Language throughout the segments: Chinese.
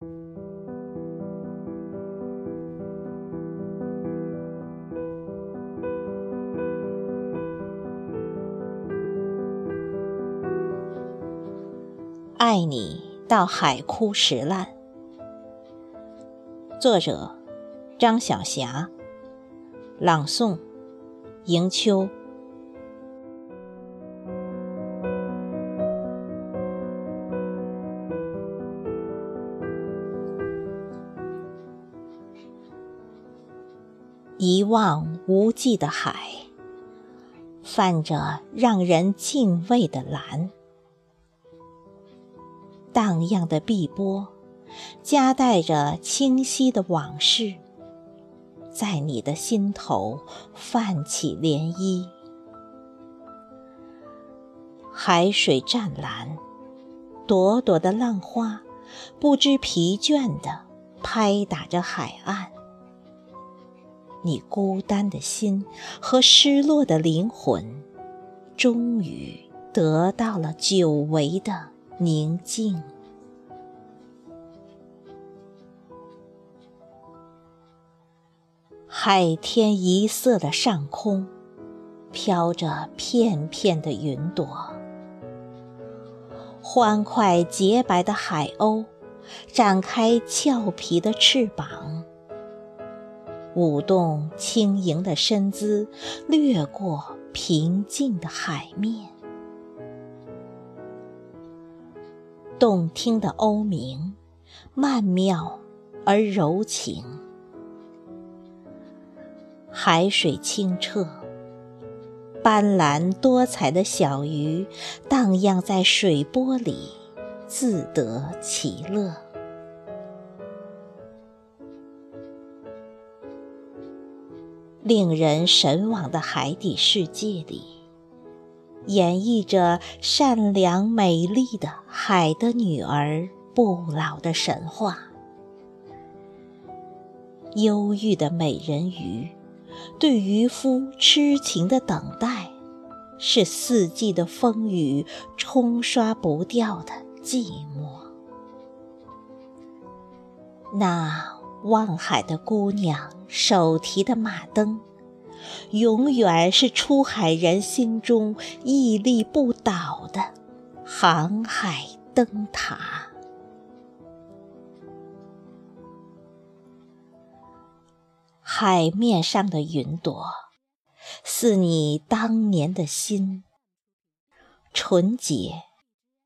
爱你到海枯石烂。作者：张晓霞。朗诵：迎秋。一望无际的海，泛着让人敬畏的蓝。荡漾的碧波，夹带着清晰的往事，在你的心头泛起涟漪。海水湛蓝，朵朵的浪花不知疲倦地拍打着海岸。你孤单的心和失落的灵魂，终于得到了久违的。宁静，海天一色的上空，飘着片片的云朵。欢快洁白的海鸥，展开俏皮的翅膀，舞动轻盈的身姿，掠过平静的海面。动听的鸥鸣，曼妙而柔情。海水清澈，斑斓多彩的小鱼荡漾在水波里，自得其乐。令人神往的海底世界里。演绎着善良美丽的海的女儿不老的神话。忧郁的美人鱼，对渔夫痴情的等待，是四季的风雨冲刷不掉的寂寞。那望海的姑娘手提的马灯。永远是出海人心中屹立不倒的航海灯塔。海面上的云朵，似你当年的心，纯洁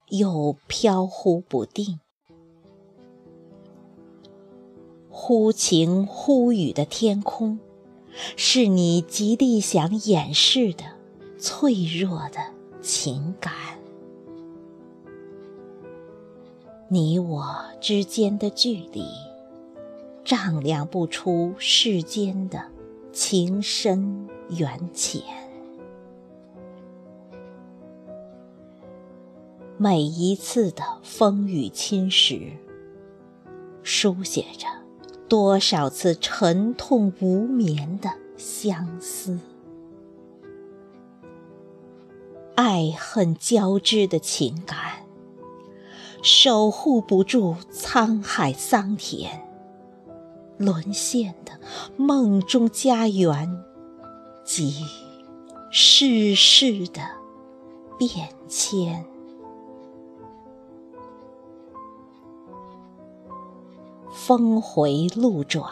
又飘忽不定，忽晴忽雨的天空。是你极力想掩饰的脆弱的情感，你我之间的距离，丈量不出世间的情深缘浅。每一次的风雨侵蚀，书写着。多少次沉痛无眠的相思，爱恨交织的情感，守护不住沧海桑田，沦陷的梦中家园及世事的变迁。峰回路转，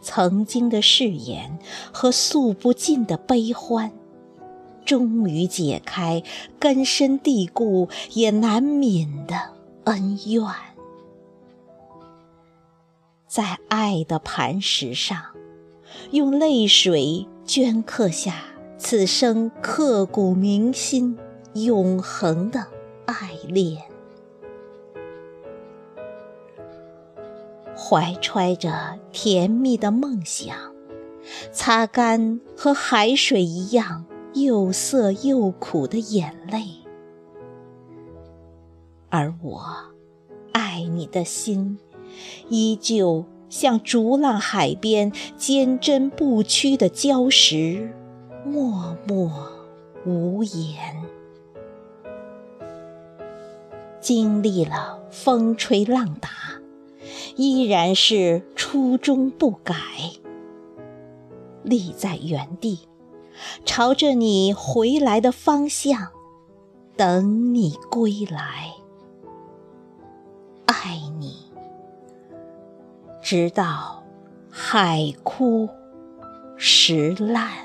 曾经的誓言和诉不尽的悲欢，终于解开根深蒂固也难泯的恩怨，在爱的磐石上，用泪水镌刻下此生刻骨铭心、永恒的爱恋。怀揣着甜蜜的梦想，擦干和海水一样又涩又苦的眼泪，而我爱你的心，依旧像逐浪海边坚贞不屈的礁石，默默无言。经历了风吹浪打，依然是初衷不改，立在原地，朝着你回来的方向，等你归来，爱你，直到海枯石烂。